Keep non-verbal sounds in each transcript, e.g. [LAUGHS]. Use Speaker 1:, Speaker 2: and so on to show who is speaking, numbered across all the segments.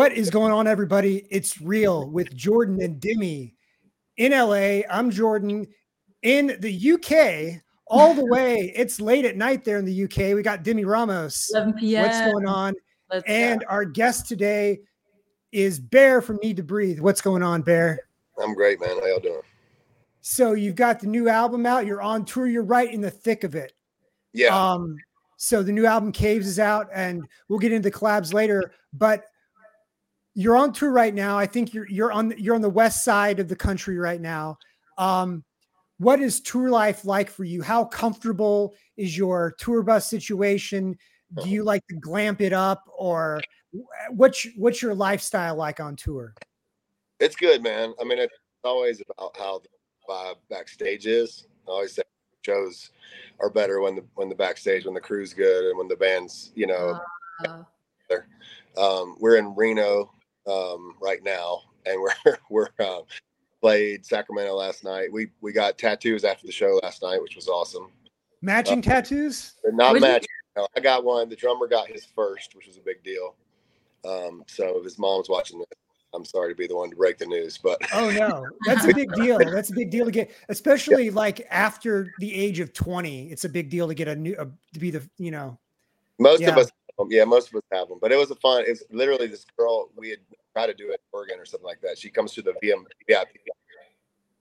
Speaker 1: What is going on, everybody? It's real with Jordan and Demi in LA. I'm Jordan in the UK, all the way. It's late at night there in the UK. We got Demi Ramos.
Speaker 2: 11 p.m.
Speaker 1: What's going on?
Speaker 2: Let's
Speaker 1: and
Speaker 2: go.
Speaker 1: our guest today is Bear from NEEDTOBREATHE. What's going on, Bear?
Speaker 3: I'm great, man. How y'all doing?
Speaker 1: So you've got the new album out. You're on tour. You're right in the thick of it.
Speaker 3: Yeah,
Speaker 1: Um, so the new album Caves is out, and we'll get into the collabs later. But you're on tour right now. I think you're you're on you're on the west side of the country right now. Um, what is tour life like for you? How comfortable is your tour bus situation? Do you like to glamp it up, or what's what's your lifestyle like on tour?
Speaker 3: it's good, man. I mean, it's always about how the vibe backstage is. I always say shows are better when the when the backstage, when the crew's good, and when the band's, you know,
Speaker 2: Uh,
Speaker 3: um, we're in Reno um, right now, and we're [LAUGHS] we're uh, played Sacramento last night. We we got tattoos after the show last night, which was awesome.
Speaker 1: Matching tattoos?
Speaker 3: They're not
Speaker 2: What'd
Speaker 3: matching. No, I got one. The drummer got his first, which was a big deal. Um, so if his mom's watching this, I'm sorry to be the one to break the news, but
Speaker 1: Oh no, [LAUGHS] that's a big deal. That's a big deal to get, especially like after the age of 20. It's a big deal to get a new a, to be the you know.
Speaker 3: most
Speaker 1: Yeah.
Speaker 3: of us, um, yeah, most of us have them. But it was a fun. It's literally this girl we had tried to do it in Oregon or something like that. She comes to the VM VIP.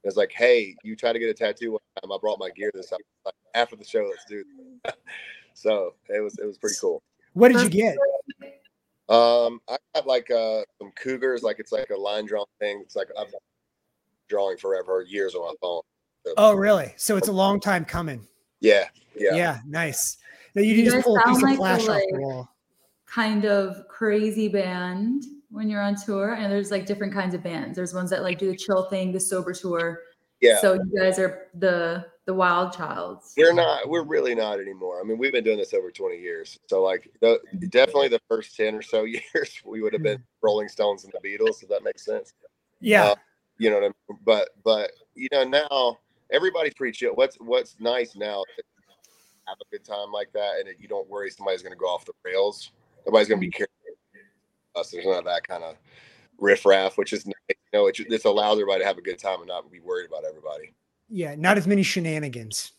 Speaker 3: It's like, hey, you try to get a tattoo one time. I brought my gear this time. Like, after the show, let's do. It. [LAUGHS] so it was it was pretty cool.
Speaker 1: What did you get?
Speaker 3: Um, I got like uh some cougars, like it's like a line drawing thing. It's like I've been drawing forever, years on my phone. So,
Speaker 1: Oh really? So it's a long [LAUGHS] time coming.
Speaker 3: yeah,
Speaker 1: Yeah,
Speaker 3: yeah,
Speaker 1: nice. Now you,
Speaker 2: You
Speaker 1: just
Speaker 2: guys
Speaker 1: pull a piece
Speaker 2: sound
Speaker 1: of flash
Speaker 2: the,
Speaker 1: off the wall.
Speaker 2: Kind of crazy band when you're on tour, and there's like different kinds of bands. There's ones that like do the chill thing, the sober tour.
Speaker 3: yeah.
Speaker 2: So you guys are the the wild childs.
Speaker 3: We're not. We're really not anymore. I mean, we've been doing this over 20 years. So, like, the, definitely the first 10 or so [LAUGHS] years, we would have been Rolling Stones and the Beatles. If that makes sense.
Speaker 1: Yeah,
Speaker 3: Uh, you know what I mean? But, but you know, now everybody's pretty chill. What's What's nice now? is Have a good time like that, and you don't worry somebody's going to go off the rails. Nobody's going to be careful. Us, there's not that kind of riffraff, which is nice. You know, it this allows everybody to have a good time and not be worried about everybody.
Speaker 1: yeah. Not as many shenanigans.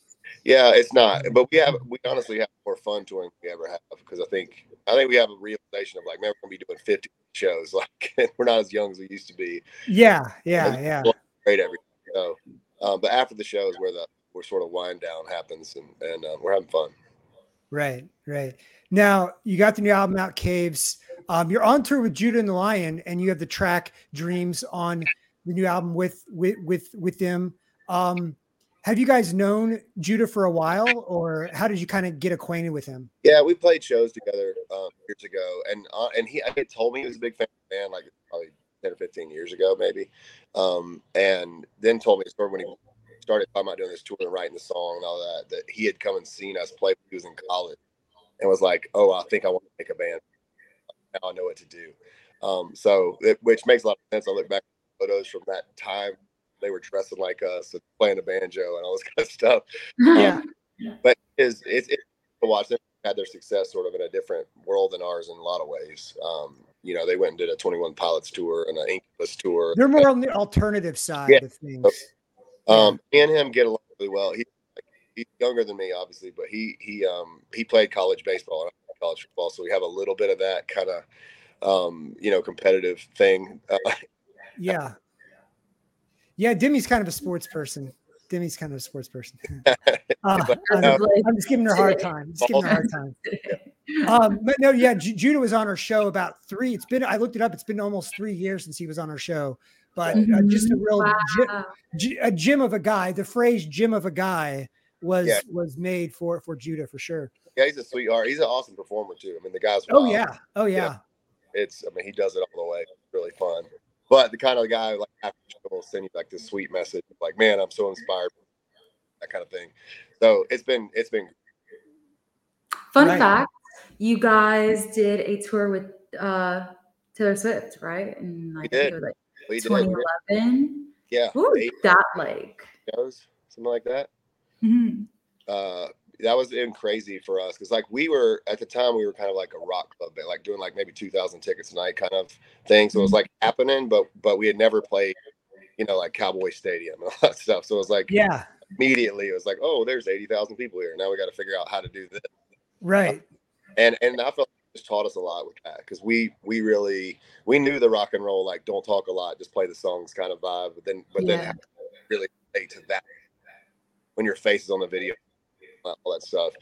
Speaker 3: Yeah, it's not. But we have we honestly have more fun touring than we ever have because I think I think we have a realization of like, man, we're gonna be doing 50 shows. [LAUGHS] Like we're not as young as we used to be.
Speaker 1: Yeah, yeah, yeah.
Speaker 3: Great every so um, but after the show is where the where sort of wind down happens and and um, we're having fun.
Speaker 1: Right, right. Now you got the new album out, Caves. Um, you're on tour with Judah and the Lion, and you have the track "Dreams" on the new album with with with with them. Um, have you guys known Judah for a while, or how did you kind of get acquainted with him?
Speaker 3: Yeah, we played shows together um, years ago, and uh, and he I had told me he was a big fan of the band like probably ten or fifteen years ago, maybe. Um, and then told me a story when he started talking about doing this tour and writing the song and all that. That he had come and seen us play when he was in college, and was like, "Oh, I think I want to make a band. Now I know what to do." Um, so it, which makes a lot of sense. I look back at photos from that time. They were dressing like us and playing a banjo and all this [LAUGHS] kind of stuff
Speaker 1: Yeah,
Speaker 3: but it's it's, it's to watch them had their success sort of in a different world than ours in a lot of ways. Um, you know, they went and did a 21 Pilots tour and an Incubus tour.
Speaker 1: they're more on the alternative side
Speaker 3: Yeah.
Speaker 1: of things.
Speaker 3: Um, me and him get along really well. He, he's younger than me, obviously, but he he um he played college baseball and I played college football, so we have a little bit of that kind of um you know competitive thing. Uh,
Speaker 1: Yeah, yeah. Demi's kind of a sports person. Demi's kind of a sports person. [LAUGHS] Uh, I'm,
Speaker 3: Uh,
Speaker 1: I'm just giving her a hard time. Just giving her a hard [LAUGHS] time. Um, but no, yeah, Ju- Judah was on our show about three. It's been I looked it up. It's been almost three years since he was on our show. But uh, just a real
Speaker 2: Wow.
Speaker 1: gy- a gym of a guy. The phrase "gym of a guy" was
Speaker 3: Yeah.
Speaker 1: was made for for Judah for sure.
Speaker 3: yeah, he's a sweetheart. He's an awesome performer too. I mean, the guy's
Speaker 1: Oh yeah, oh yeah,
Speaker 3: Yeah. it's I mean he does it all the way. It's really fun. But the kind of guy like after show will send you like this sweet message, like man, I'm so inspired, that kind of thing. So it's been it's been
Speaker 2: Fun
Speaker 1: Right.
Speaker 2: fact: You guys did a tour with uh, Taylor Swift, right? And I
Speaker 3: We
Speaker 2: think it
Speaker 3: did.
Speaker 2: was like
Speaker 3: we did
Speaker 2: 2011.
Speaker 3: yeah
Speaker 2: Ooh,
Speaker 3: eight
Speaker 2: that like.
Speaker 3: shows something like that.
Speaker 2: mhm.
Speaker 3: Uh, that was in crazy for us because like we were at the time we were kind of like a rock club band, like doing like maybe two thousand tickets a night kind of thing. So it was like happening, but but we had never played, you know, like Cowboy Stadium and [LAUGHS] all that stuff. So it was like
Speaker 1: Yeah.
Speaker 3: immediately it was like, oh, there's eighty thousand people here. Now we got to figure out how to do this.
Speaker 1: Right.
Speaker 3: And and I felt like it just taught us a lot with that because we we really we knew the rock and roll like don't talk a lot, just play the songs kind of vibe. But then but then
Speaker 2: Yeah.
Speaker 3: to really relate to that when your face is on the video, all that stuff.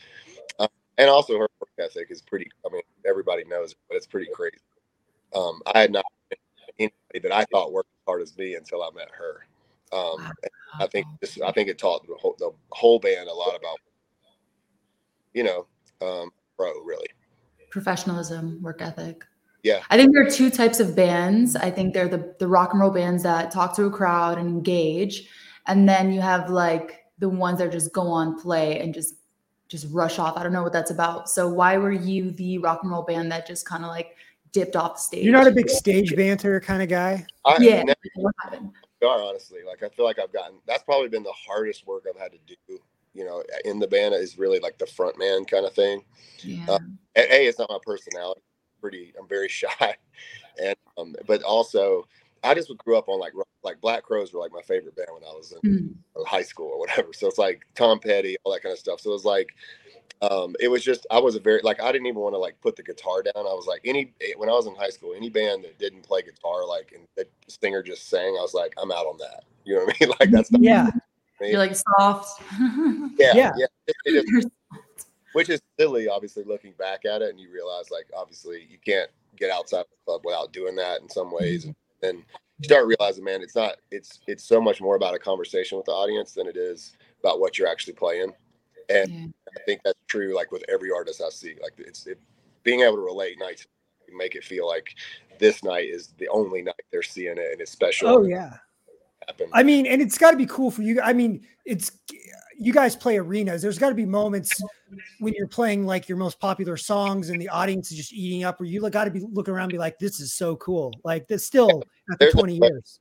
Speaker 3: Um, and also her work ethic is pretty. I mean, everybody knows, it, but it's pretty crazy. Um, I had not anybody that I thought worked as hard as me until I met her. Um, and I think this, I think it taught the whole, the whole band a lot about, you know, um, pro really.
Speaker 2: Professionalism, work ethic.
Speaker 3: Yeah.
Speaker 2: I think there are two types of bands. I think they're the the rock and roll bands that talk to a crowd and engage, and then you have like the ones that just go on play and just just rush off. I don't know what that's about. So why were you the rock and roll band that just kind of like dipped off the stage?
Speaker 1: You're not a big stage banter kind of guy.
Speaker 3: I
Speaker 2: yeah.
Speaker 3: never
Speaker 2: What happened?
Speaker 3: are honestly. Like I feel like I've gotten. That's probably been the hardest work I've had to do. You know, in the band is really like the front man kind of thing.
Speaker 2: Yeah.
Speaker 3: Uh, a, a it's not my personality pretty i'm very [LAUGHS] shy and um but also i just grew up on like like Black Crowes were like my favorite band when i was in
Speaker 2: Mm.
Speaker 3: high school or whatever so it's like tom petty all that kind of stuff so it was like um it was just i was a very like i didn't even want to like put the guitar down i was like any eh, when i was in high school any band that didn't play guitar like and the singer just sang i was like i'm out on that you know what i mean [LAUGHS] like that's not
Speaker 1: Yeah.
Speaker 3: Me.
Speaker 2: You're like soft. [LAUGHS]
Speaker 3: yeah
Speaker 1: Yeah.
Speaker 3: yeah, It- it [LAUGHS] which is silly obviously looking back at it and you realize like obviously you can't get outside the club without doing that in some ways mm-hmm. and then you start realizing man it's not it's it's so much more about a conversation with the audience than it is about what you're actually playing and
Speaker 2: Yeah.
Speaker 3: i think that's true like with every artist i see like it's it, being able to relate nights make it feel like this night is the only night they're seeing it and it's special
Speaker 1: Oh yeah.
Speaker 3: Happen.
Speaker 1: I mean, and it's got to be cool for you. I mean, it's you guys play arenas. There's got to be moments when you're playing like your most popular songs and the audience is just eating up, where you got to be looking around, and be like, "This is so cool!" Like this still after
Speaker 3: There's a-
Speaker 1: 20 years.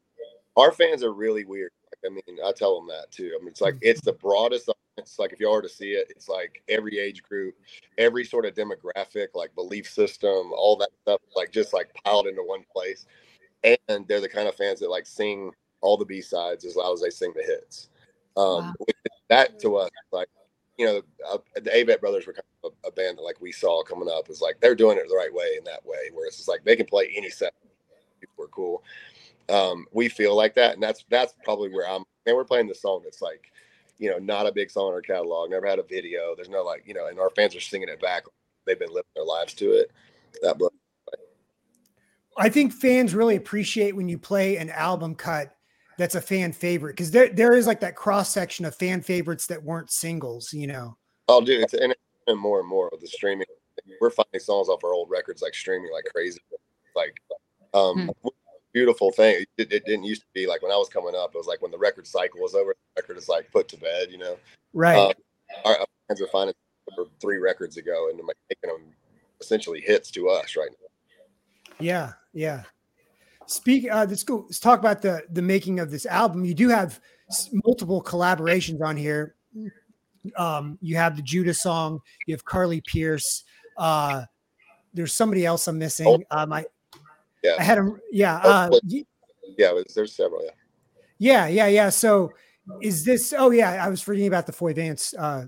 Speaker 3: our fans are really weird. Like, I mean, I tell them that too. I mean, it's like mm-hmm. it's the broadest. It's like if y'all were to see it, it's like every age group, every sort of demographic, like belief system, all that stuff, like just like piled into one place. And they're the kind of fans that like sing all the B sides as loud as they sing the hits. Um,
Speaker 2: Wow.
Speaker 3: that to us, like you know, uh, the Avett Brothers were kind of a, a band that like we saw coming up. Is like they're doing it the right way in that way, where it's just like they can play any set. People were cool um, we feel like that, and that's that's probably where I'm. And we're playing the song that's like, you know, not a big song in our catalog. Never had a video. There's no like, you know, and our fans are singing it back. They've been living their lives to it. That blows.
Speaker 1: I think fans really appreciate when you play an album cut that's a fan favorite because there there is like that cross section of fan favorites that weren't singles. You know.
Speaker 3: Oh, dude, it's and it's more and more with the streaming. We're finding songs off our old records like streaming like crazy. Like, um, beautiful thing. It, it didn't used to be like when I was coming up. It was like when the record cycle was over, the record is like put to bed. You know.
Speaker 1: Right.
Speaker 3: Um, our, our fans are finding three records ago and like making them essentially hits to us right now.
Speaker 1: Yeah, yeah. Speak. Uh, let's go. Let's talk about the the making of this album. You do have multiple collaborations on here. Um, you have the Judah song. You have Carly Pearce. Uh, there's somebody else I'm missing. Um, I
Speaker 3: Yeah.
Speaker 1: I had him. Yeah. Uh, y-
Speaker 3: Yeah, there's, there's several. Yeah.
Speaker 1: yeah, yeah, yeah. So is this? Oh yeah, I was forgetting about the Foy Vance. Uh,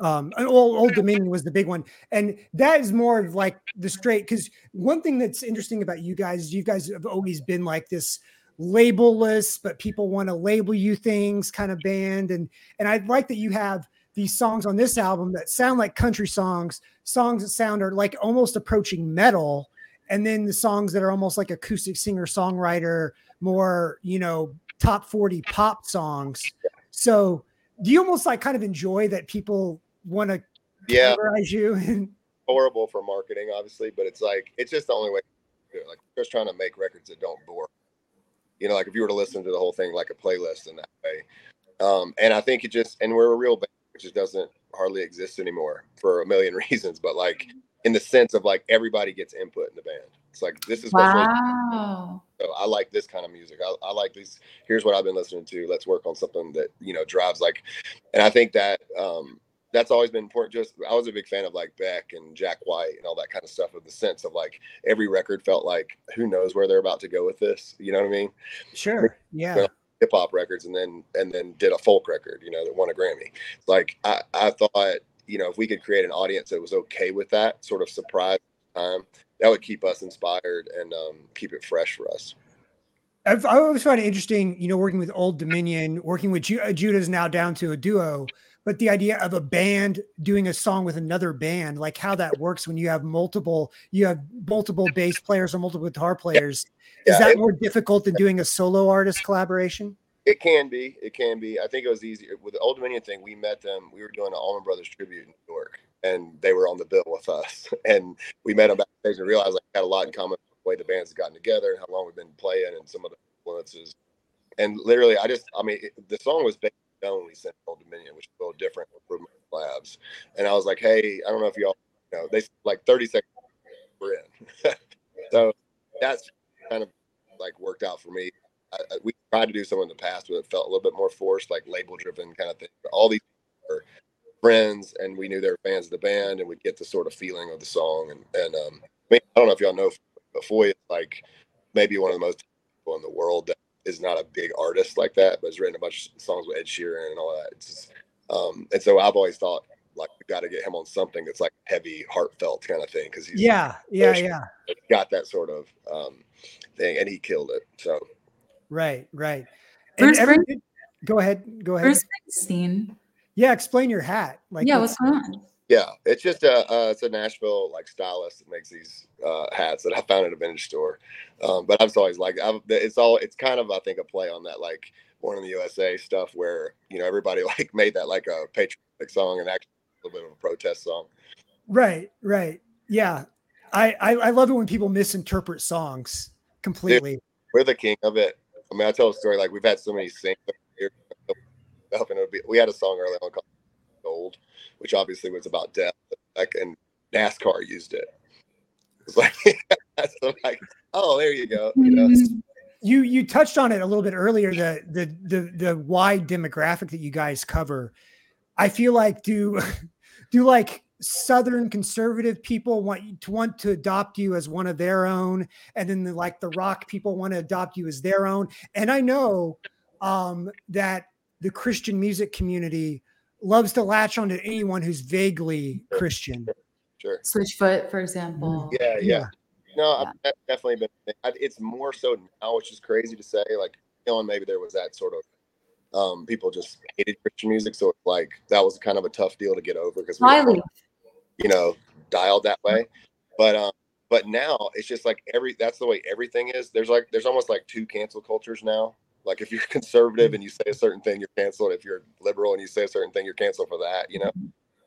Speaker 1: um, old, old Dominion was the big one, and that is more of like the straight. Because one thing that's interesting about you guys you guys have always been like this labelless, but people want to label you things kind of band, and and I like that you have these songs on this album that sound like country songs, songs that sound are like almost approaching metal, and then the songs that are almost like acoustic singer songwriter, more you know top 40 pop songs. So do you almost like kind of enjoy that people want to
Speaker 3: Yeah.
Speaker 1: categorize you? And
Speaker 3: Horrible for marketing, obviously, but it's like, it's just the only way. To do it. Like, just trying to make records that don't bore. You know, like if you were to listen to the whole thing like a playlist in that way. Um, and I think it just, and we're a real band, which just doesn't hardly exist anymore for a million [LAUGHS] reasons, but like in the sense of like everybody gets input in the band. It's like, this is what's
Speaker 2: Wow.
Speaker 3: So I like this kind of music. I, I like these. Here's what I've been listening to. Let's work on something that you know drives like, and I think that um, that's always been important. Just I was a big fan of like Beck and Jack White and all that kind of stuff. With the sense of like every record felt like who knows where they're about to go with this. You know what I mean?
Speaker 1: Sure. Yeah.
Speaker 3: Hip hop records and then and then did a folk record. You know that won a Grammy. Like I I thought you know if we could create an audience that was okay with that sort of surprise time, that would keep us inspired and um, keep it fresh for us.
Speaker 1: I've, I always find it interesting, you know, working with Old Dominion, working with Ju- Judah is now down to a duo but the idea of a band doing a song with another band like how that works when you have multiple you have multiple bass players or multiple guitar players yeah. is that it, more difficult than doing a solo artist collaboration?
Speaker 3: It can be it can be. I think it was easier with the old dominion thing we met them we were doing an allman brothers tribute in new york and they were on the bill with us. [LAUGHS] And we met them backstage and realized like we had a lot in common with the way the bands had gotten together and how long we've been playing and some of the influences. And literally i just i mean the song was based sent Old Dominion, which is a little different from labs. And I was like, hey, I don't know if y'all you know, they like 30 seconds we're in. [LAUGHS] so that's kind of like worked out for me. I, I, we tried to do some in the past, but it felt a little bit more forced, like label driven kind of thing. But all these were friends, and we knew they were fans of the band, and we'd get the sort of feeling of the song. And and um, I, mean, I don't know if y'all know, but Foy is like maybe one of the most people in the world that is not a big artist like that, but has written a bunch of songs with Ed Sheeran and all that. Just, um, and so I've always thought like we got to get him on something that's like heavy, heartfelt kind of thing because he's
Speaker 1: yeah, yeah, yeah,
Speaker 3: got that sort of um, thing, and he killed it. So
Speaker 1: right, right. Bruce every, go ahead, go ahead.
Speaker 2: Bruce Springsteen.
Speaker 1: Yeah, explain your hat.
Speaker 2: Like, yeah, what's going on?
Speaker 3: Yeah, it's just a uh, it's a Nashville like stylist that makes these uh, hats that I found at a vintage store. Um, but I've always like it's all it's kind of I think a play on that like Born in the USA stuff where you know everybody [LAUGHS] like made that like a patriotic song and actually a little bit of a protest song.
Speaker 1: Right, right, yeah. I I, I love it when people misinterpret songs completely. Dude,
Speaker 3: we're the king of it. I mean, I tell a story like we've had so many singers. [LAUGHS] We had a song early on called Gold which obviously was about death. Like, and NASCAR used it. Like, [LAUGHS] so like, oh, there you go. You know.
Speaker 1: Mm-hmm. You you touched on it a little bit earlier. The the the the wide demographic that you guys cover. I feel like do [LAUGHS] do like southern conservative people want to want to adopt you as one of their own and then the, like the rock people want to adopt you as their own and i know um, that the christian music community loves to latch onto anyone who's vaguely Christian.
Speaker 3: Sure.
Speaker 2: Switchfoot, for example.
Speaker 3: Yeah, yeah. yeah. No, yeah. I've definitely been. It's more so now, which is crazy to say. Like, you know, maybe there was that sort of um, people just hated Christian music, so it's like that was kind of a tough deal to get over because we, you know, dialed that way. But um, but now it's just like every that's the way everything is. There's like there's almost like two cancel cultures now. Like if you're conservative and you say a certain thing, you're canceled. If you're liberal and you say a certain thing, you're canceled for that. You know,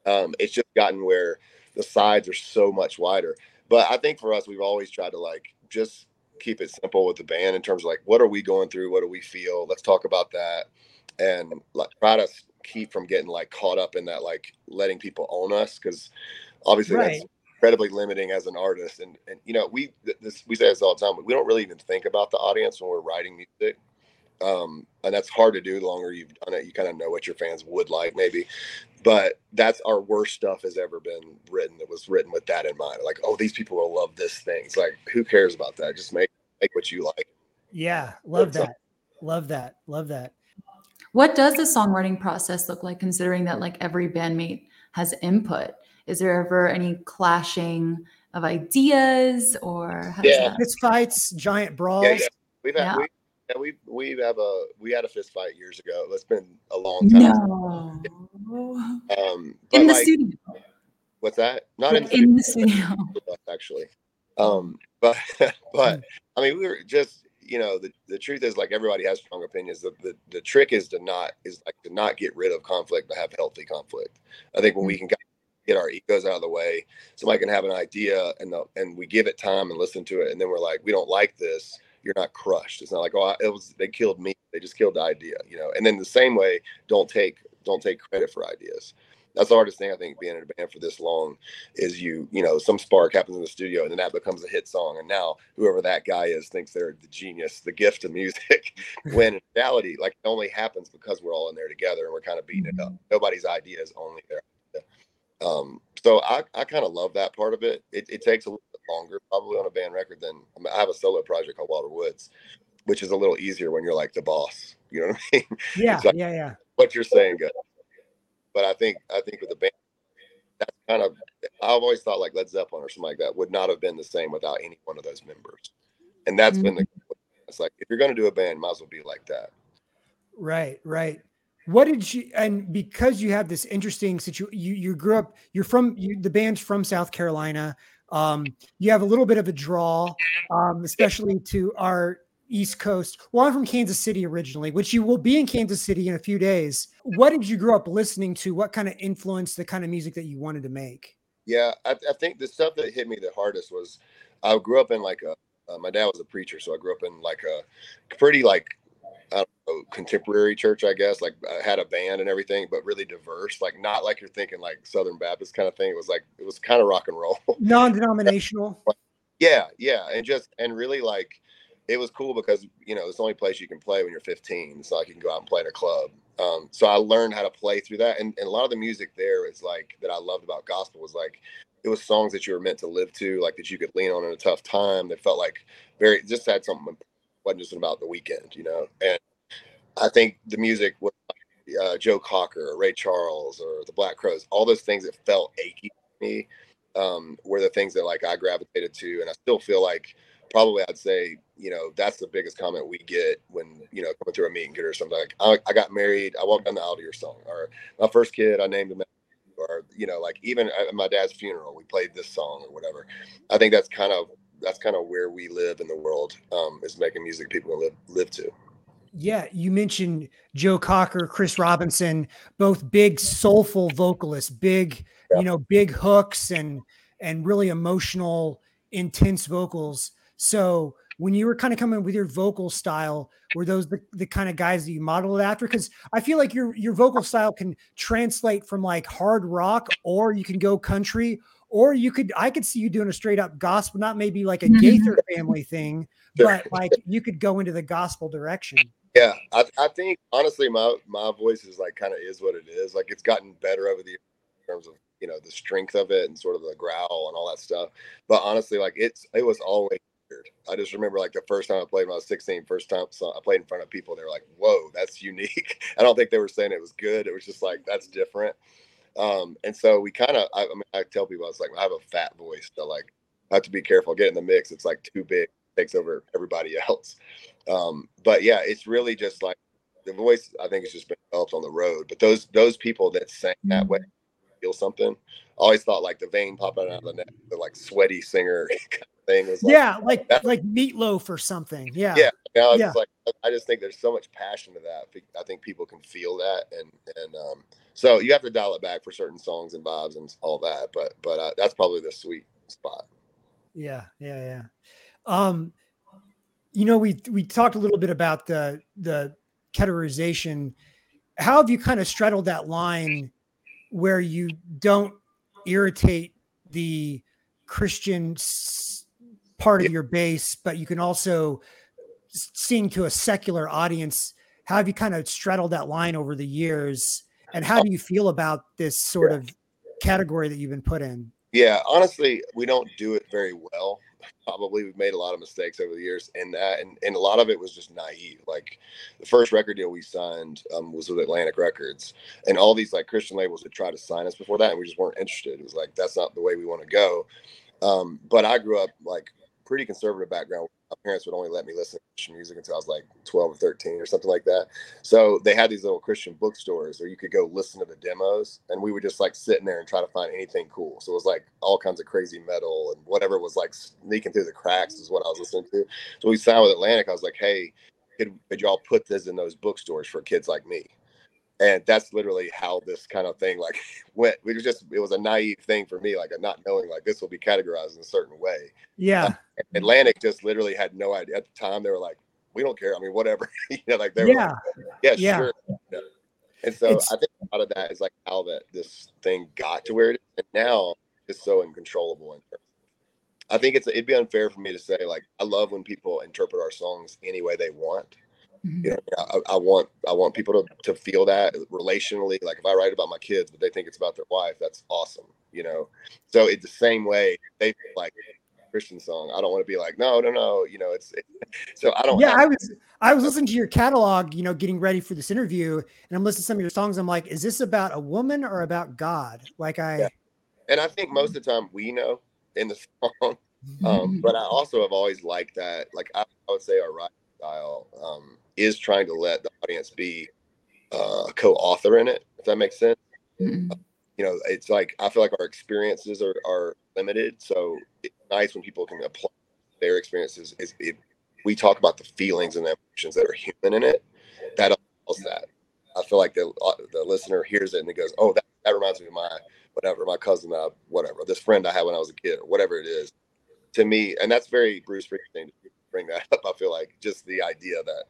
Speaker 3: um, it's just gotten where the sides are so much wider. But I think for us, we've always tried to like just keep it simple with the band in terms of like what are we going through, what do we feel? Let's talk about that, and like try to keep from getting like caught up in that like letting people own us because obviously right. that's incredibly limiting as an artist and and you know we this we say this all the time but we don't really even think about the audience when we're writing music um, and that's hard to do the longer you've done it. You kind of know what your fans would like maybe. But that's our worst stuff has ever been written it was written with that in mind. Like oh these people will love this thing. It's like who cares about that? Just make make what you like.
Speaker 1: Yeah love that. Love that. Love that.
Speaker 2: What does the songwriting process look like considering that like every bandmate has input? Is there ever any clashing of ideas or
Speaker 3: yeah.
Speaker 1: fist fights giant brawls?
Speaker 3: Yeah, yeah. we've had yeah. we yeah, we we have a we had a fist fight years ago. It's been a long time.
Speaker 2: No.
Speaker 3: Um,
Speaker 2: in the like, studio.
Speaker 3: What's that?
Speaker 2: Not in, the studio, in the
Speaker 3: studio. [LAUGHS] actually. Um, but [LAUGHS] but I mean, we were just you know the, the truth is like everybody has strong opinions. The, the the trick is to not is like to not get rid of conflict, but have healthy conflict. I think when we mm. can get our egos out of the way, somebody can have an idea and the, and we give it time and listen to it, and then we're like, we don't like this you're not crushed. It's not like, oh, it was they killed me. They just killed the idea, you know. And then the same way, don't take don't take credit for ideas. That's the hardest thing I think being in a band for this long is you, you know, some spark happens in the studio and then that becomes a hit song. And now whoever that guy is thinks they're the genius, the gift of music. [LAUGHS] when in reality, like it only happens because we're all in there together and we're kind of beating it up. Mm-hmm. Nobody's idea is only there. Um, so I, I kind of love that part of it. it. It takes a little longer probably on a band record than I, mean, I have a solo project called Wilder Woods, which is a little easier when you're like the boss. You know what I mean? [LAUGHS]
Speaker 1: Yeah,
Speaker 3: like,
Speaker 1: yeah, yeah.
Speaker 3: What you're saying, good. But I think I think with the band, that's kind of I've always thought like Led Zeppelin or something like that would not have been the same without any one of those members. And that's mm-hmm. been the it's like if you're going to do a band, might as well be like that.
Speaker 1: Right, right. What did you and because you have this interesting situation, you you grew up, you're from you, the band's from South Carolina. Um, you have a little bit of a draw, um, especially to our East Coast. Well, I'm from Kansas City originally, which you will be in Kansas City in a few days. What did you grow up listening to? What kind of influenced the kind of music that you wanted to make?
Speaker 3: Yeah, I, I think the stuff that hit me the hardest was I grew up in like a. Uh, my dad was a preacher, so I grew up in like a pretty like know, contemporary church, I guess. Like I had a band and everything, but really diverse. Like not like you're thinking like Southern Baptist kind of thing. It was like it was kind of rock and roll, [LAUGHS]
Speaker 1: non-denominational.
Speaker 3: yeah, yeah, and just and really like it was cool because you know it's the only place you can play when you're 15. It's not like you can go out and play in a club. Um, so I learned how to play through that, and, and a lot of the music there is like that I loved about gospel was like it was songs that you were meant to live to, like that you could lean on in a tough time. That felt like very just had something wasn't just about the weekend, you know. And I think the music was uh, Joe Cocker or Ray Charles or the Black Crowes, all those things that felt achy to me um, were the things that like I gravitated to, and I still feel like probably I'd say you know that's the biggest comment we get when you know coming through a meet and get or something like I, I got married, I walked down the aisle to your song, or my first kid, I named him, or you know like even at my dad's funeral, we played this song or whatever. I think that's kind of that's kind of where we live in the world um, is making music people live live to.
Speaker 1: Yeah, you mentioned Joe Cocker, Chris Robinson, both big soulful vocalists, big yeah. you know big hooks and and really emotional, intense vocals. So when you were kind of coming with your vocal style, were those the, the kind of guys that you modeled after? Because I feel like your your vocal style can translate from like hard rock, or you can go country, or you could I could see you doing a straight up gospel, not maybe like a mm-hmm. Gaither family thing, but like you could go into the gospel direction.
Speaker 3: Yeah, I, I think honestly, my my voice is like kind of is what it is. Like it's gotten better over the years in terms of you know the strength of it and sort of the growl and all that stuff. But honestly, like it's it was always weird. I just remember like the first time I played when I was 16, first time so I played in front of people, they were like, "Whoa, that's unique." [LAUGHS] I don't think they were saying it was good. It was just like that's different. Um, and so we kind of, I, I, mean, I tell people, I was like, I have a fat voice, so like, I have to be careful. Get in the mix. It's like too big, takes over everybody [LAUGHS] else. Um, but yeah, it's really just like the voice. I think it's just been developed on the road. But those those people that sang that way feel something. I always thought like the vein popping out of the neck, the like sweaty singer [LAUGHS] kind of thing was
Speaker 1: like, yeah, like that. like meatloaf or something. Yeah,
Speaker 3: yeah. You yeah. like I just think there's so much passion to that. I think people can feel that, and and um, so you have to dial it back for certain songs and vibes and all that. But but uh, that's probably the sweet spot.
Speaker 1: Yeah, yeah, yeah. Um, you know, we we talked a little bit about the the categorization. How have you kind of straddled that line where you don't irritate the Christian part of your base, but you can also sing to a secular audience? How have you kind of straddled that line over the years? And how do you feel about this sort of category that you've been put in?
Speaker 3: Yeah, honestly, we don't do it very well. Probably we've made a lot of mistakes over the years in that, and, and a lot of it was just naive. Like the first record deal we signed um, was with Atlantic Records, and all these like Christian labels had tried to sign us before that, and we just weren't interested. It was like that's not the way we want to go. Um, but I grew up like pretty conservative background. My parents would only let me listen to Christian music until I was like 12 or 13 or something like that. So they had these little Christian bookstores where you could go listen to the demos and we would just like sit in there and try to find anything cool. So it was like all kinds of crazy metal and whatever was like sneaking through the cracks is what I was listening to. So we signed with Atlantic. I was like, hey, could, could y'all put this in those bookstores for kids like me? And that's literally how this kind of thing like [LAUGHS] went it was just it was a naive thing for me like not knowing like this will be categorized in a certain way.
Speaker 1: Yeah. Uh,
Speaker 3: atlantic just literally had no idea at the time they were like we don't care i mean whatever [LAUGHS] you know like they were yeah. like, yeah, yeah, sure and so it's, i think a lot of that is like how that this thing got to where it is and now it's so uncontrollable I think it's it'd be unfair for me to say like I love when people interpret our songs any way they want
Speaker 2: Mhm.
Speaker 3: You know, I, I want I want people to, to feel that relationally. Like if I write about my kids, but they think it's about their wife, that's awesome. You know, so it's the same way they feel like Christian song. I don't want to be like, no, no, no. You know, it's [LAUGHS] so I don't.
Speaker 1: Yeah,
Speaker 3: have-
Speaker 1: I was I was listening to your catalog, you know, getting ready for this interview, and I'm listening to some of your songs. I'm like, is this about a woman or about God? Like I,
Speaker 3: Yeah. and I think most of the time we know in the [LAUGHS] song. Um, [LAUGHS] but I also have always liked that. Like I, I would say, our writing style um, is trying to let the audience be uh, a co-author in it. If that makes sense.
Speaker 2: Mhm.
Speaker 3: You know, it's like I feel like our experiences are, are limited, so it's nice when people can apply their experiences. Is it, we talk about the feelings and the emotions that are human in it. That allows that. I feel like the uh, the listener hears it and it goes, "Oh, that, that reminds me of my whatever, my cousin, uh, whatever, this friend I had when I was a kid, or whatever it is." To me, and that's very Bruce Springsteen to bring that [LAUGHS] up. I feel like just the idea that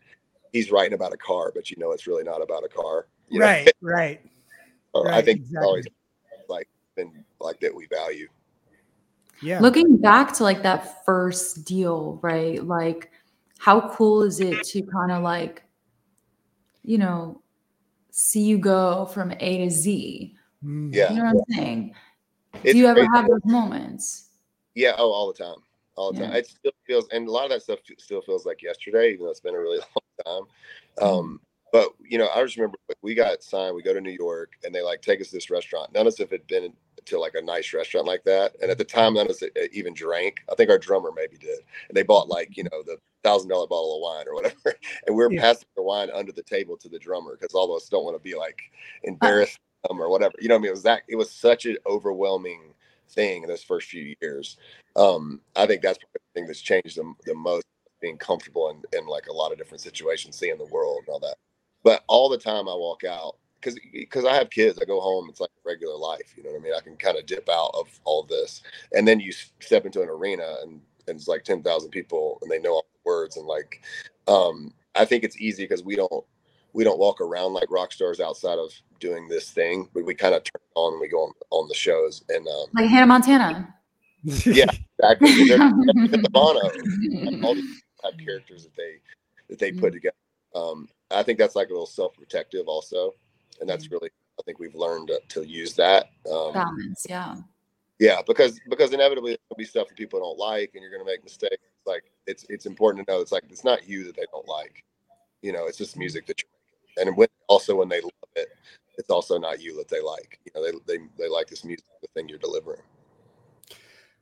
Speaker 3: he's writing about a car, but you know it's really not about a car. you know?
Speaker 1: right, right. [LAUGHS]
Speaker 3: So I
Speaker 1: right,
Speaker 3: think it's
Speaker 1: exactly.
Speaker 3: always like been like that we value.
Speaker 1: Yeah.
Speaker 2: Looking back to like that first deal, right? Like, how cool is it to kind of like, you know, see you go from A to Z?
Speaker 1: Mm.
Speaker 3: Yeah.
Speaker 2: You know what I'm saying?
Speaker 3: It's
Speaker 2: Do you ever
Speaker 3: crazy.
Speaker 2: have those moments?
Speaker 3: Yeah. Oh, all the time. All the time. It still feels, and a lot of that stuff still feels like yesterday, even though it's been a really [LAUGHS] long time. Um, but you know, I just remember we got signed. We go to New York, and they like take us to this restaurant. None of us had been to like a nice restaurant like that, and at the time, none of us uh, even drank. I think our drummer maybe did, and they bought like you know the thousand dollar bottle of wine or whatever, [LAUGHS] and we are
Speaker 1: Yeah.
Speaker 3: passing the wine under the table to the drummer because all of us don't want to be like embarrassed um, or whatever. You know what I mean? It was that. It was such an overwhelming thing in those first few years. Um, I think that's the thing that's changed the, the most, being comfortable in, in like a lot of different situations, seeing the world and all that. But all the time I walk out, because because I have kids, I go home. It's like regular life. You know what I mean? I can kind of dip out of all this, and then you step into an arena and and it's like ten thousand people, and they know all the words and like. Um, I think it's easy because we don't we don't walk around like rock stars outside of doing this thing, but we kind of turn it on and we go on, on the shows and um,
Speaker 2: Like Hannah Montana.
Speaker 3: Yeah. exactly. They're- [LAUGHS] the mono all these characters that they that they put together. Um, I think that's like a little self-protective also, and that's really I think we've learned to, to use that. Um,
Speaker 2: Balance, yeah.
Speaker 3: yeah, because because inevitably there'll be stuff that people don't like, and you're going to make mistakes. Like it's it's important to know it's like it's not you that they don't like. You know, it's just music that you're and when also when they love it, it's also not you that they like. You know, they they they like this music, the thing you're delivering.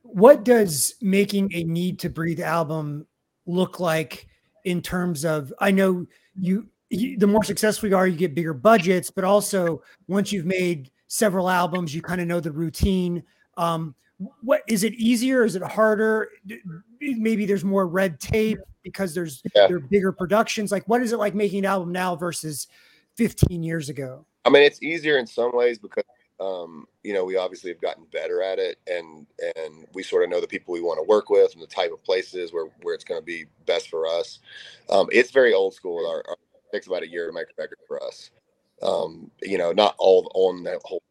Speaker 1: what does making a NEEDTOBREATHE album look like in terms of i know you, you the more successful you are you get bigger budgets but also once you've made several albums you kind of know the routine um what is it easier is it harder maybe there's more red tape because there's
Speaker 3: Yeah.
Speaker 1: there bigger productions like what is it like making an album now versus 15 years ago
Speaker 3: I mean, it's easier in some ways because um, you know we obviously have gotten better at it, and and we sort of know the people we want to work with and the type of places where where it's going to be best for us. Um, it's very old school. Our, our it takes about a year to make a record for us. Um, you know, not all on that whole.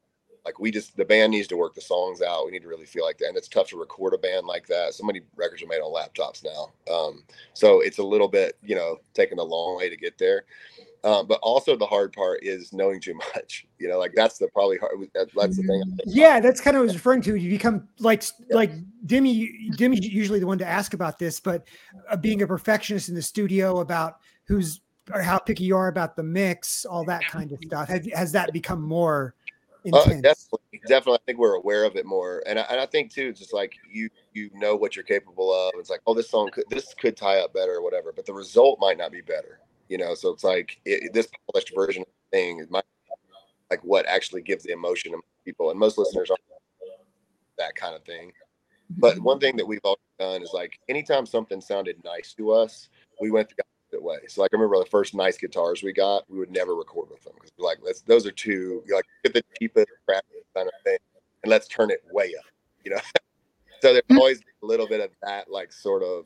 Speaker 3: Like we just the band needs to work the songs out. We need to really feel like that, and it's tough to record a band like that. So many records are made on laptops now, um, so it's a little bit you know taking a long way to get there. Um, but also the hard part is knowing too much. [LAUGHS] You know, like that's the probably hard. that- That's the thing.
Speaker 1: Yeah, that's kind of what I was referring to. You become like like Demi. Demi's usually the one to ask about this, but uh, being a perfectionist in the studio about who's or how picky you are about the mix, all that kind of stuff. Have, has that become more
Speaker 3: Uh, definitely, definitely. I think we're aware of it more, and I, and I think too, just like you you know what you're capable of. It's like, oh, this song could this could tie up better or whatever, but the result might not be better. You know, so it's like it, this polished version of the thing is my like what actually gives the emotion to people, and most listeners aren't that kind of thing. But one thing that we've always done is like anytime something sounded nice to us, we went the opposite way. So like I remember the first nice guitars we got, we would never record with them because like, let's those are too like get the cheapest crap kind of thing, and let's turn it way up. You know, [LAUGHS] so there's always a little bit of that, like sort of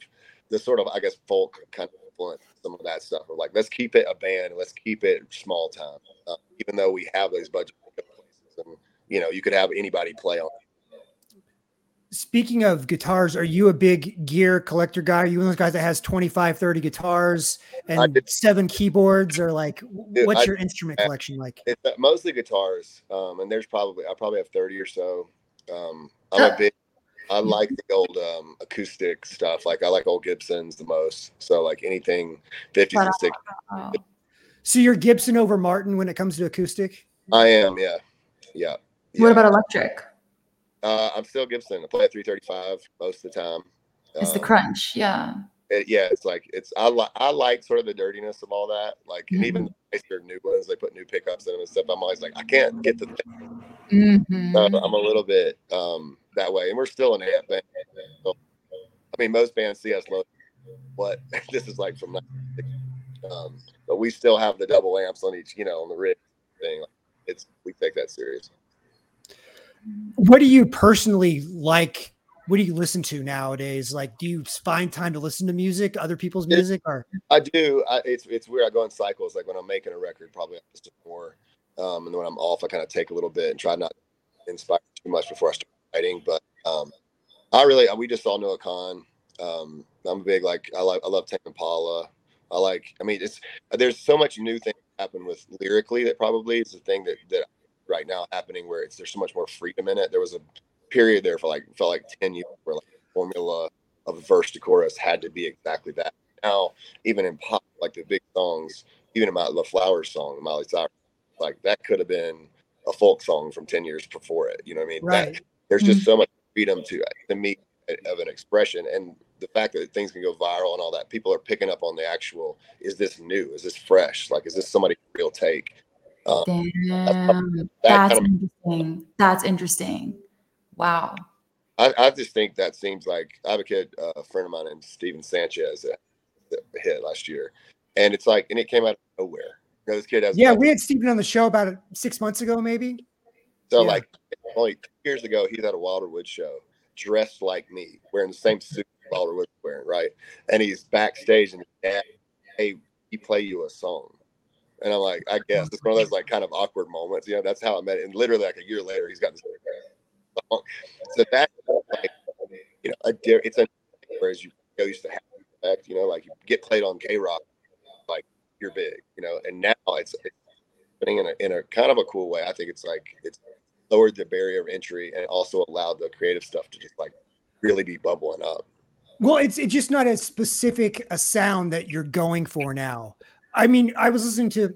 Speaker 3: the sort of I guess folk kind of influence some of that stuff. Of like let's keep it a band, let's keep it small time, uh, even though we have those budget places, and you know you could have anybody play on.
Speaker 1: Speaking of guitars, are you a big gear collector guy? Are you one of those guys that has 25, 30 guitars and
Speaker 3: did-
Speaker 1: seven keyboards or like
Speaker 3: Dude,
Speaker 1: what's
Speaker 3: I-
Speaker 1: your instrument collection like?
Speaker 3: It's uh, mostly guitars. Um, and there's probably I probably have 30 or so. Um, I'm a [LAUGHS] big I like the old um, acoustic stuff. Like I like old Gibsons the most. So like anything 50s and 60s.
Speaker 2: Oh.
Speaker 1: So you're Gibson over Martin when it comes to acoustic?
Speaker 3: I am, yeah. Yeah.
Speaker 2: What about electric?
Speaker 3: Uh, I'm still Gibson. I play at 335 most of the time.
Speaker 2: It's the
Speaker 3: Um,
Speaker 2: crunch. Yeah.
Speaker 3: it- yeah, it's like it's I like I like sort of the dirtiness of all that. Like and even the nicer new ones, they put new pickups in them and stuff. I'm always like, I can't get the.
Speaker 2: Mhm.
Speaker 3: So I'm a little bit um that way. And we're still an amp band. So, I mean most bands see us low but [LAUGHS] this is like from 1960. um but we still have the double amps on each, you know, on the rig thing. It's we take that serious.
Speaker 1: What do you personally like? What do you listen to nowadays? Like, do you find time to listen to music, other people's music, or
Speaker 3: I do. I, it's it's weird. I go in cycles. Like when I'm making a record, probably I listen more. Um, and then when I'm off, I kind of take a little bit and try not to inspire too much before I start writing. But um, I really, we just saw Noah Kahan. Um, I'm a big like I like I love Tame Impala. I like. I mean, it's there's so much new things happen with lyrically that probably is the thing that that right now happening where it's there's so much more freedom in it. There was a period there for like felt like ten years where like formula of verse to chorus had to be exactly that. Now even in pop, like the big songs, even in my La Flowers song, Miley Cyrus, like that could have been a folk song from 10 years before it. You know what I mean? That-
Speaker 1: right?
Speaker 3: there's just mm-hmm. so much freedom to to me eh, of an expression and the fact that things can go viral and all that people are picking up on the actual is this new is this fresh like is this somebody's real take um,
Speaker 2: Damn.
Speaker 3: that
Speaker 2: That's
Speaker 3: kind
Speaker 2: interesting. That's interesting. Wow.
Speaker 3: I, I just think that seems like I have a kid uh, a friend of mine named Stephen Sanchez that, that hit last year and it's like and it came out of nowhere You know, this kid has
Speaker 1: Yeah, we had Stephen on the show about it six months ago, maybe.
Speaker 3: So
Speaker 1: Yeah.
Speaker 3: like only two years ago, he was at a Wilder Wood show, dressed like me, wearing the same suit Wilder Wood's wearing, right? And he's backstage and his dad, hey, he play you a song. And I'm like, I guess it's one of those like kind of awkward moments, you know. That's how I met it. And literally like a year later, he's got this song. So that's like, you know, a di- it's a whereas you used to have respect, you know, like you get played on K Rock, like you're big, you know. And now it's, it's in a in a kind of a cool way. I think it's like it's lowered the barrier of entry and also allowed the creative stuff to just like really be bubbling up.
Speaker 1: Well, it's it's just not as specific a sound that you're going for now. I mean, I was listening to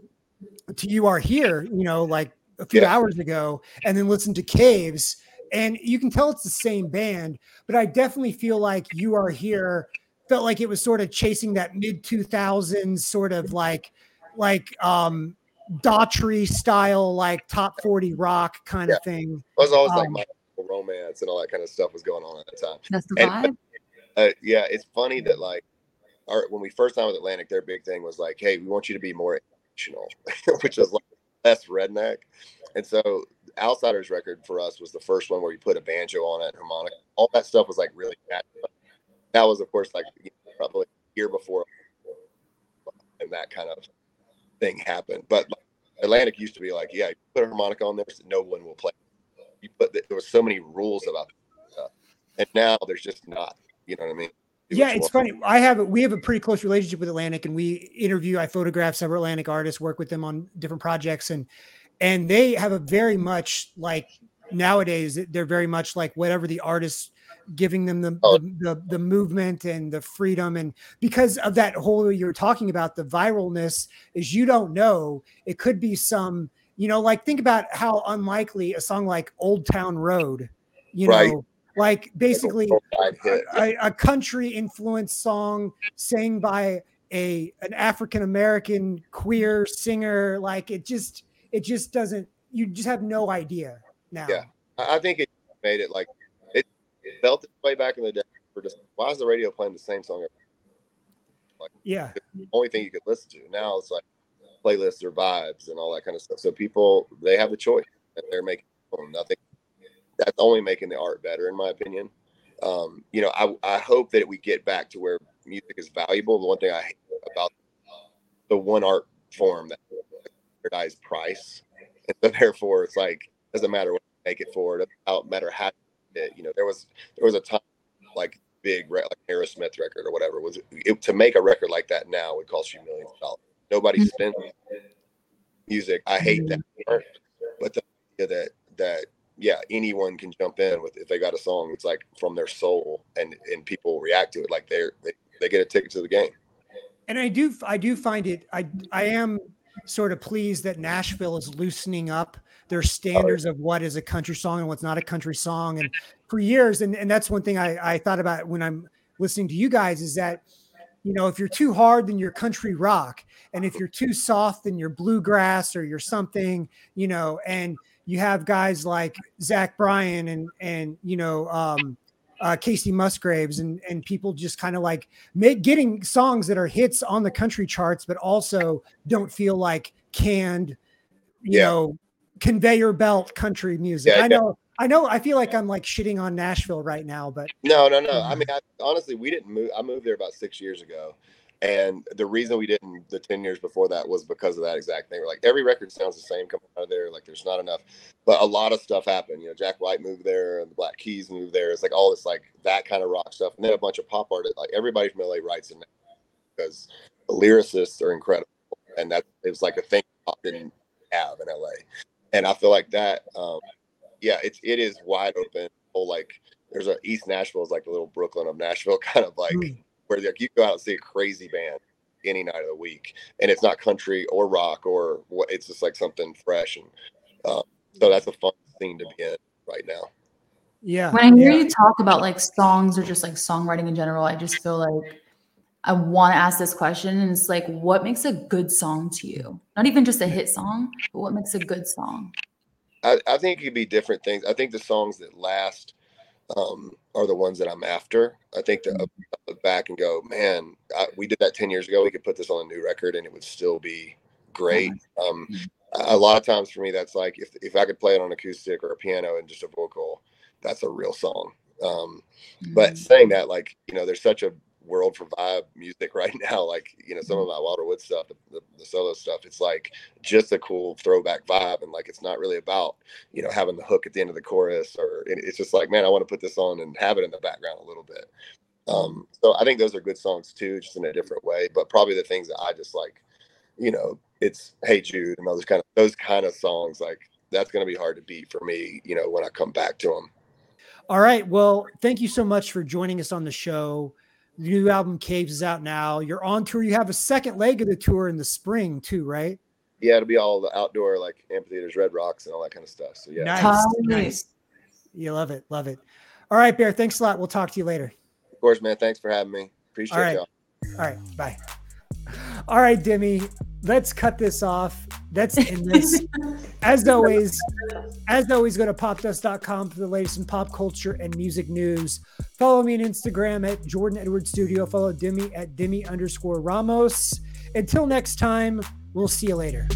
Speaker 1: to you are here, you know, like a few
Speaker 3: Yeah.
Speaker 1: hours ago, and then listened to Caves, and you can tell it's the same band, but I definitely feel like you are here felt like it was sort of chasing that mid 2000s sort of like like um Daughtry style like top 40 rock kind of thing.
Speaker 3: It was always like
Speaker 1: Um,
Speaker 3: my romance and all that kind of stuff was going on at the time.
Speaker 2: That's the
Speaker 3: And-
Speaker 2: vibe.
Speaker 3: Uh, yeah, it's funny that like our when we first signed with Atlantic, their big thing was like, hey, we want you to be more emotional, [LAUGHS] which is like less redneck. And so Outsiders record for us was the first one where you put a banjo on it, harmonica, all that stuff was like really natural. That was of course like you know, probably a year before and that kind of thing happened. But like, Atlantic used to be like, yeah, you put a harmonica on there, so no one will play. You put the, there was so many rules about that and now there's just not. You know what I mean? Do
Speaker 1: Yeah, it's funny. I have we have a pretty close relationship with Atlantic, and we interview. I photograph several Atlantic artists, work with them on different projects, and and they have a very much like nowadays. They're very much like whatever the artist giving them the,
Speaker 3: Oh.
Speaker 1: the, the the movement and the freedom, and because of that whole you're talking about the viralness is you don't know it could be some you know like think about how unlikely a song like Old Town Road, you
Speaker 3: Right.
Speaker 1: know, like basically a, a country influenced song sang by a an African American queer singer. Like it just it just doesn't. You just have no idea now.
Speaker 3: Yeah. I think it made it like it, it felt this way back in the day. For just why is the radio playing the same song? every-
Speaker 1: Yeah.
Speaker 3: The only thing you could listen to now it's like playlists or vibes and all that kind of stuff. So people they have a choice and they're making nothing. That's only making the art better, in my opinion. Um, you know, I I hope that we get back to where music is valuable. The one thing I hate about the one art form that standardized price, [LAUGHS] and so therefore it's like doesn't matter what you make it for, it doesn't matter how it. You know, there was there was a time like big like Aerosmith record or whatever was it, to make a record like that now would cost you millions of dollars. Nobody
Speaker 2: Mhm.
Speaker 3: spends music. I hate that part, but the idea that that yeah, anyone can jump in with if they got a song. It's like from their soul, and and people react to it like they're they, they get a ticket to the game.
Speaker 1: and I do I do find it I I am sort of pleased that Nashville is loosening up their standards of what is a country song and what's not a country song. And for years, and, and that's one thing I, I thought about when I'm listening to you guys is that, you know, if you're too hard, then you're country rock. And if you're too soft, then you're bluegrass or you're something, you know, and you have guys like Zach Bryan and and you know um uh, Kacey Musgraves and and people just kind of like make, getting songs that are hits on the country charts, but also don't feel like canned, you
Speaker 3: Yeah.
Speaker 1: know, conveyor belt country music.
Speaker 3: Yeah,
Speaker 1: I know, I know, I feel like I'm like shitting on Nashville right now, but
Speaker 3: No, no, no. I
Speaker 1: Mhm.
Speaker 3: mean, I, honestly, we didn't move. I moved there about six years ago, and the reason we didn't the ten years before that was because of that exact thing. We're like every record sounds the same coming out of there. Like there's not enough, but a lot of stuff happened. You know, Jack White moved there, and the Black Keys moved there. It's like all this like that kind of rock stuff, and then a bunch of pop artists. Like everybody from LA writes in because the lyricists are incredible, and that it was like a thing pop didn't have in LA. And I feel like that, um, yeah, it's it is wide open. Whole like there's a East Nashville is like the little Brooklyn of Nashville, [LAUGHS] kind of like
Speaker 1: Mm.
Speaker 3: Where like you go out and see a crazy band any night of the week, and it's not country or rock or what. It's just like something fresh, and um, so that's a fun scene to be in right now.
Speaker 1: yeah.
Speaker 2: When I hear
Speaker 1: yeah.
Speaker 2: you talk about like songs or just like songwriting in general, I just feel like I want to ask this question. And it's like, what makes a good song to you? Not even just a hit song, but what makes a good song?
Speaker 3: I, I think it could be different things. I think the songs that last um, are the ones that I'm after. I think that I look back and go, man, I, we did that 10 years ago. We could put this on a new record and it would still be great. Um, a a lot of times for me, that's like if, if I could play it on acoustic or a piano and just a vocal, that's a real song. Um, but
Speaker 2: Mm.
Speaker 3: saying that, like, you know, there's such a world for vibe music [LAUGHS] right now. Like, you know, some of my Wilder Wood stuff, the, the, the solo stuff, it's like just a cool throwback vibe. And like, it's not really about, you know, having the hook at the end of the chorus or it's just like, man, I want to put this on and have it in the background a little bit. Um, so I think those are good songs too, just in a different way. But probably the things that I just like, you know, it's Hey Jude and those kind of those kind of songs, like that's gonna be hard to beat for me, you know, when I come back to them.
Speaker 1: All right. Well, thank you so much for joining us on the show. The new album Caves is out now. You're on tour. You have a second leg of the tour in the spring too, right?
Speaker 3: Yeah, it'll be all the outdoor like amphitheaters, red rocks, and all that kind of stuff. So yeah,
Speaker 1: Nice. Nice. You love it. Love it. All right, Bear. Thanks a lot. We'll talk to you later.
Speaker 3: of course, man. Thanks for having me. Appreciate
Speaker 1: All right.
Speaker 3: y'all.
Speaker 1: All right. Bye. All right, Demi. Let's cut this off. That's in this. [LAUGHS] As always, as always, go to popdust.com for the latest in pop culture and music news. Follow me on Instagram at Jordan Edwards Studio. Follow Demi at Demi underscore Ramos. Until next time, we'll see you later.